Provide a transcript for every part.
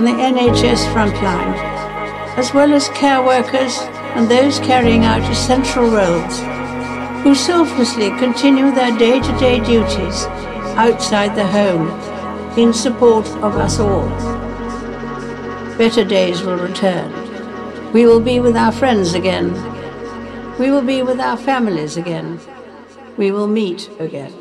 on the NHS frontline, as well as care workers and those carrying out essential roles, who selflessly continue their day-to-day duties outside the home in support of us all. Better days will return. We will be with our friends again. We will be with our families again. We will meet again.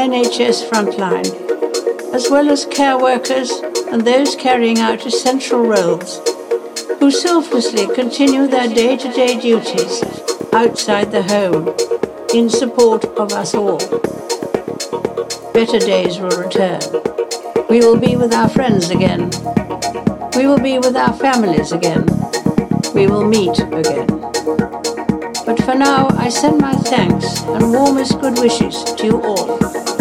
NHS frontline, as well as care workers and those carrying out essential roles, who selflessly continue their day to day duties outside the home in support of us all. Better days will return. We will be with our friends again. We will be with our families again. We will meet again. But for now, I send my thanks and warmest good wishes to you all.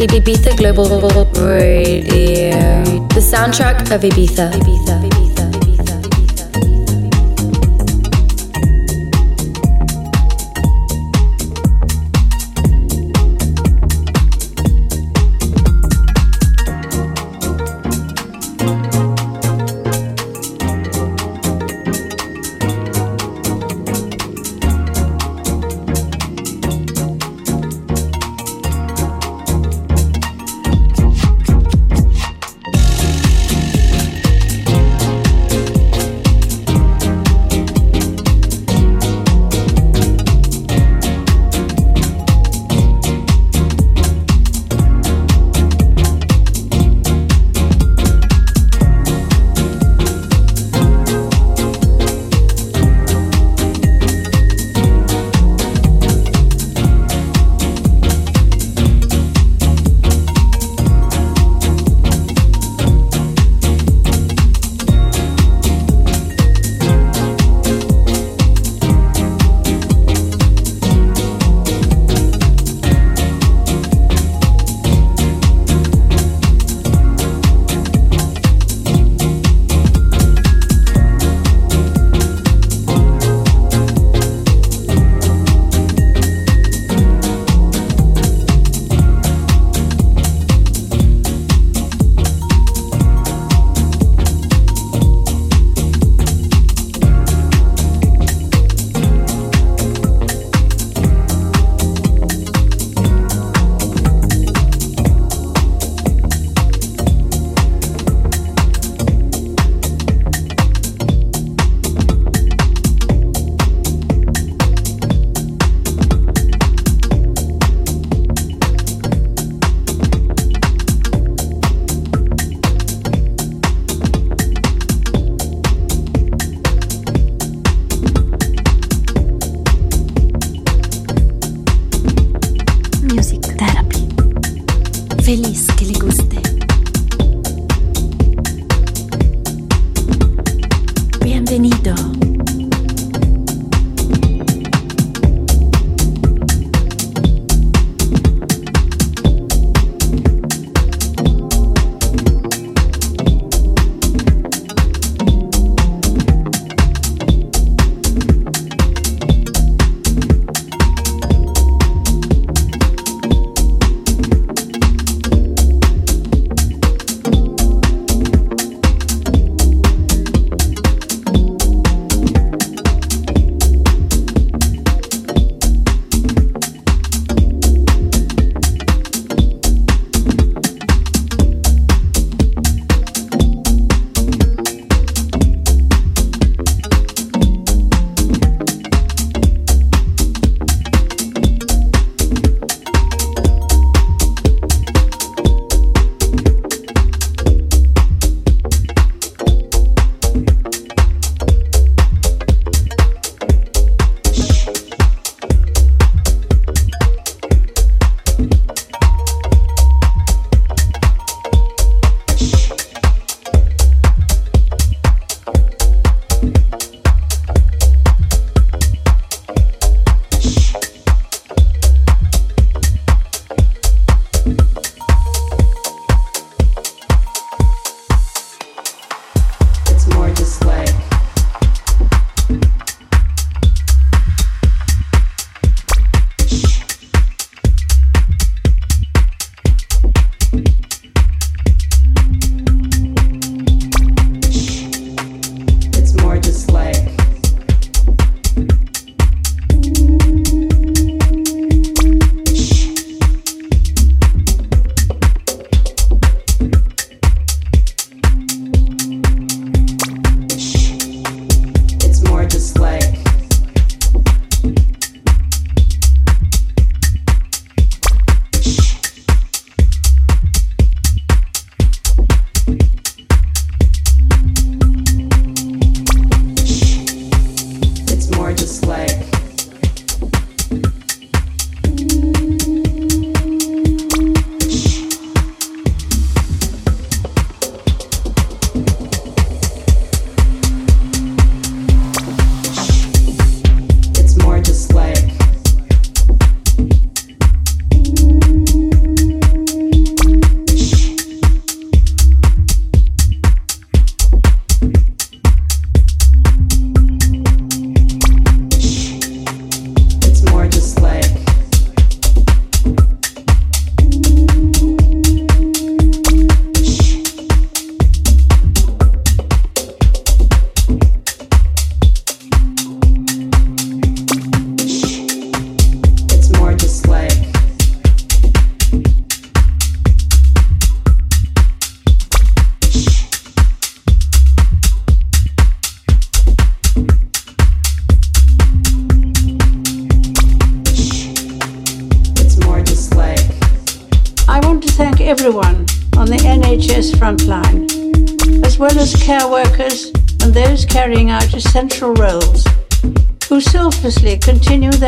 Ibiza Global Radio. The soundtrack of Ibiza. Ibiza. frontline,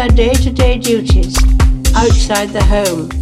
their day to day duties outside the home.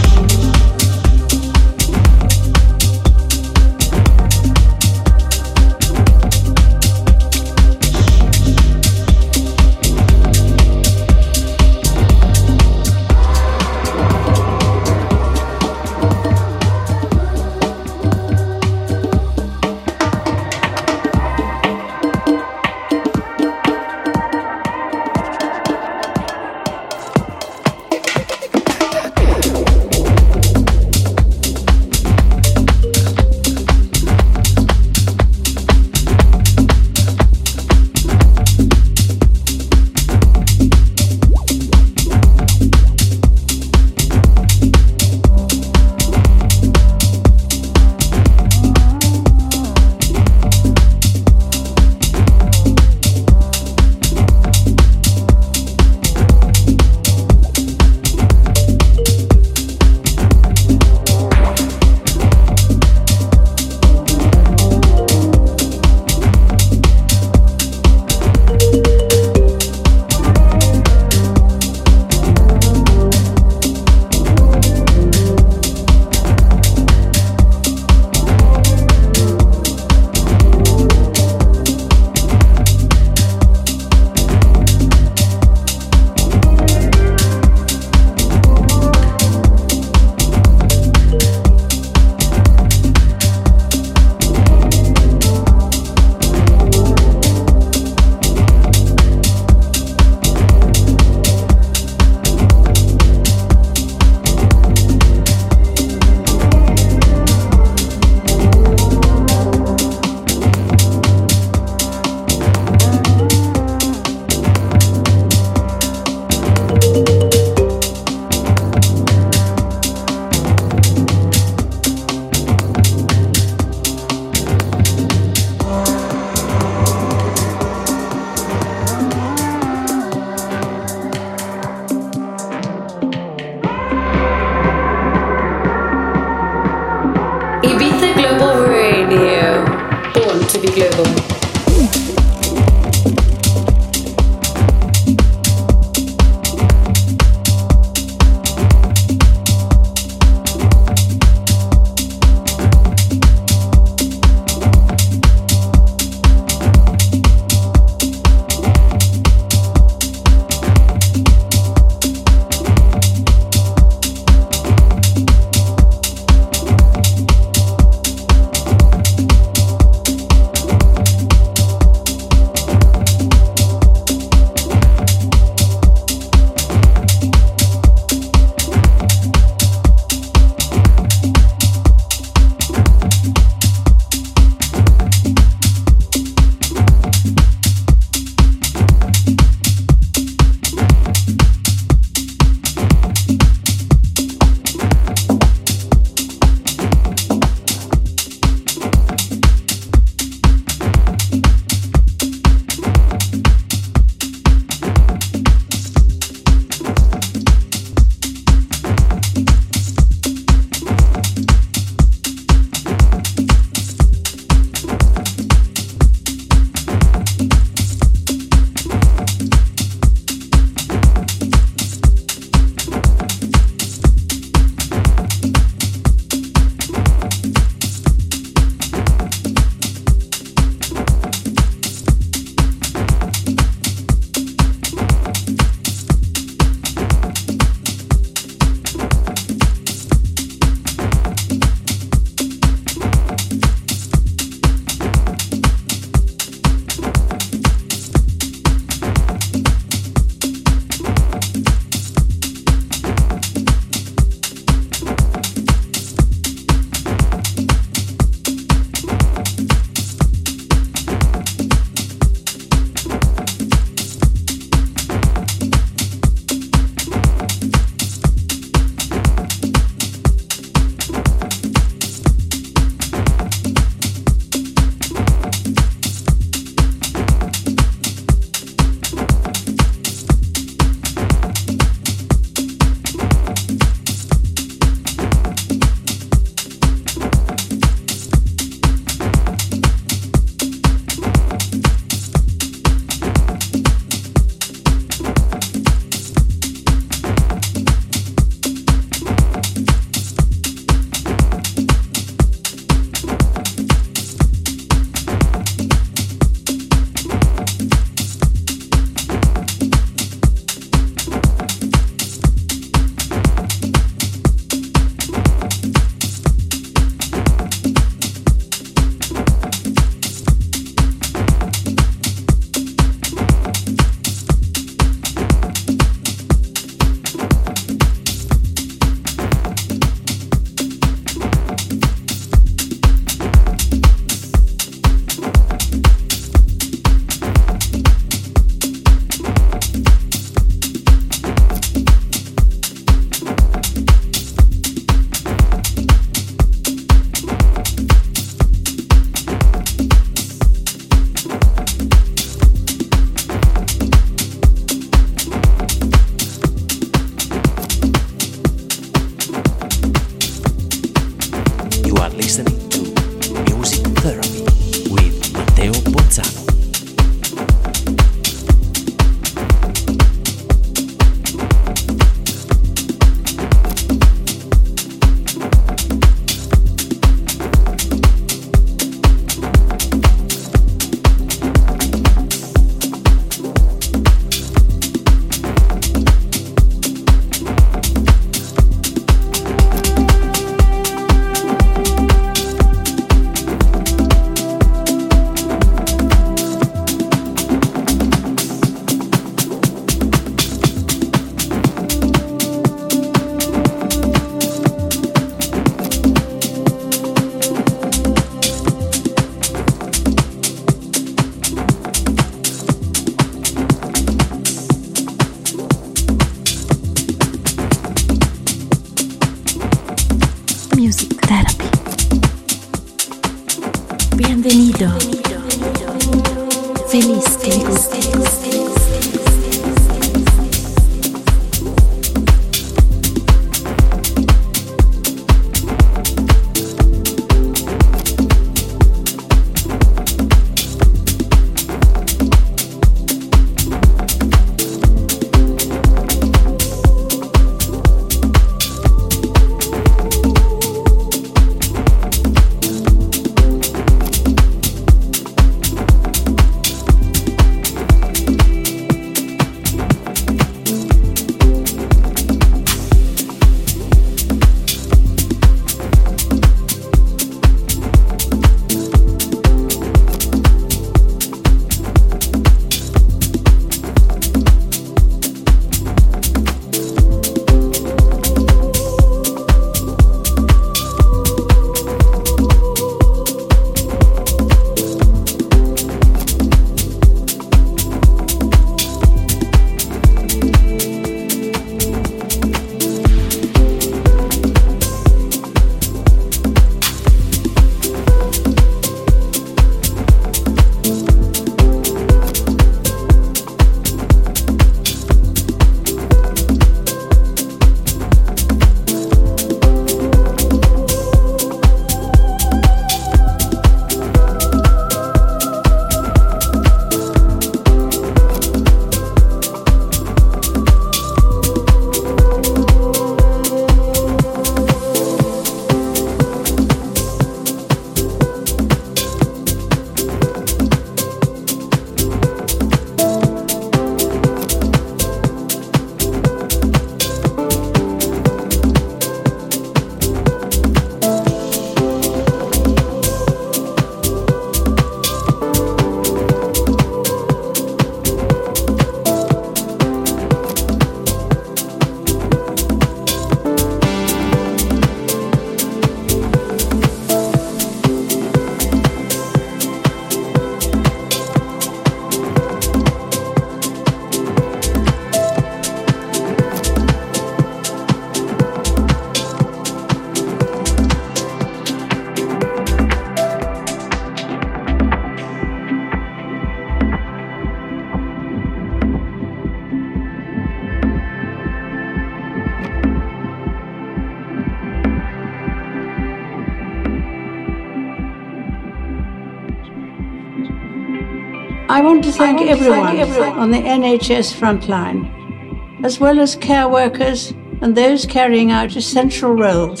I want to thank everyone, thank everyone on the NHS frontline, as well as care workers and those carrying out essential roles,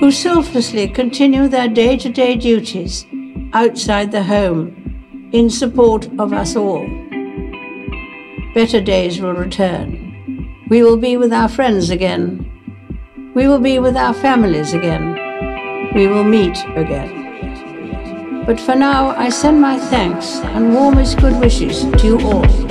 who selflessly continue their day to day duties outside the home in support of us all. Better days will return. We will be with our friends again. We will be with our families again. We will meet again. But for now, I send my thanks and warmest good wishes to you all.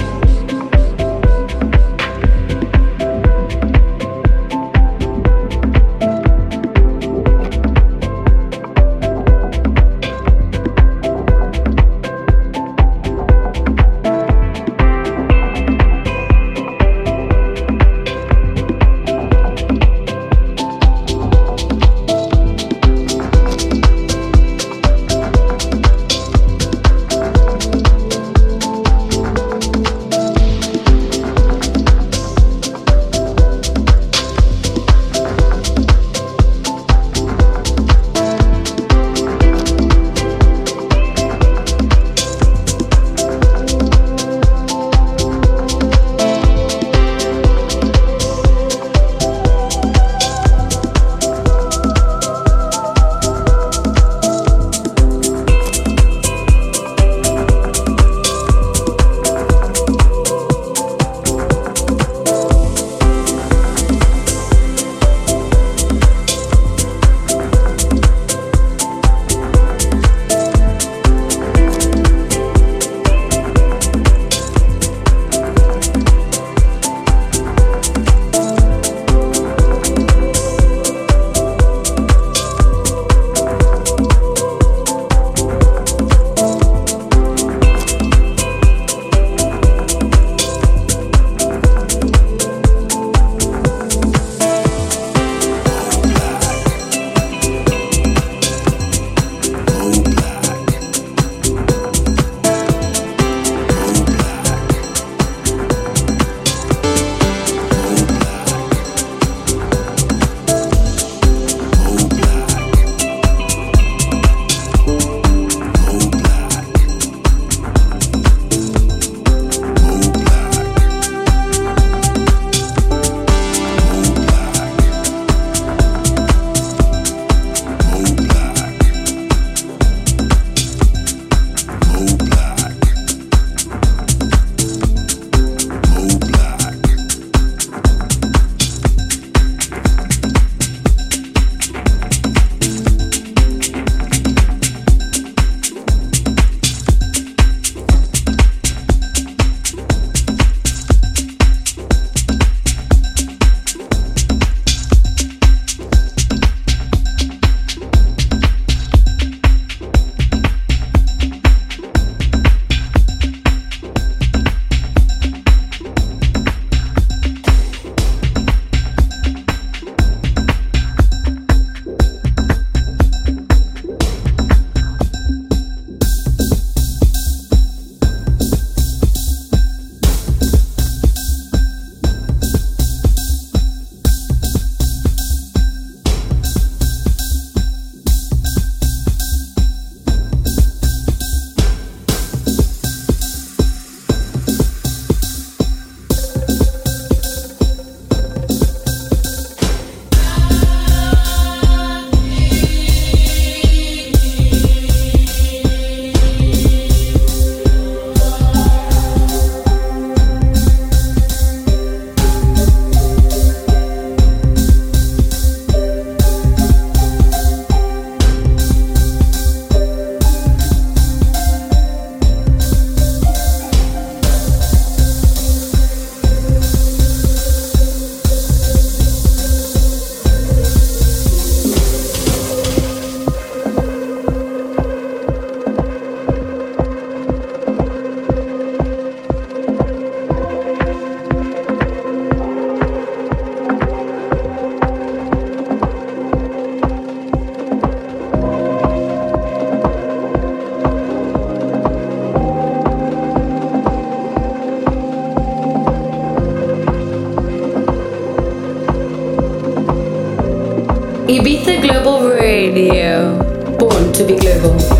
Global Radio. Born to be global.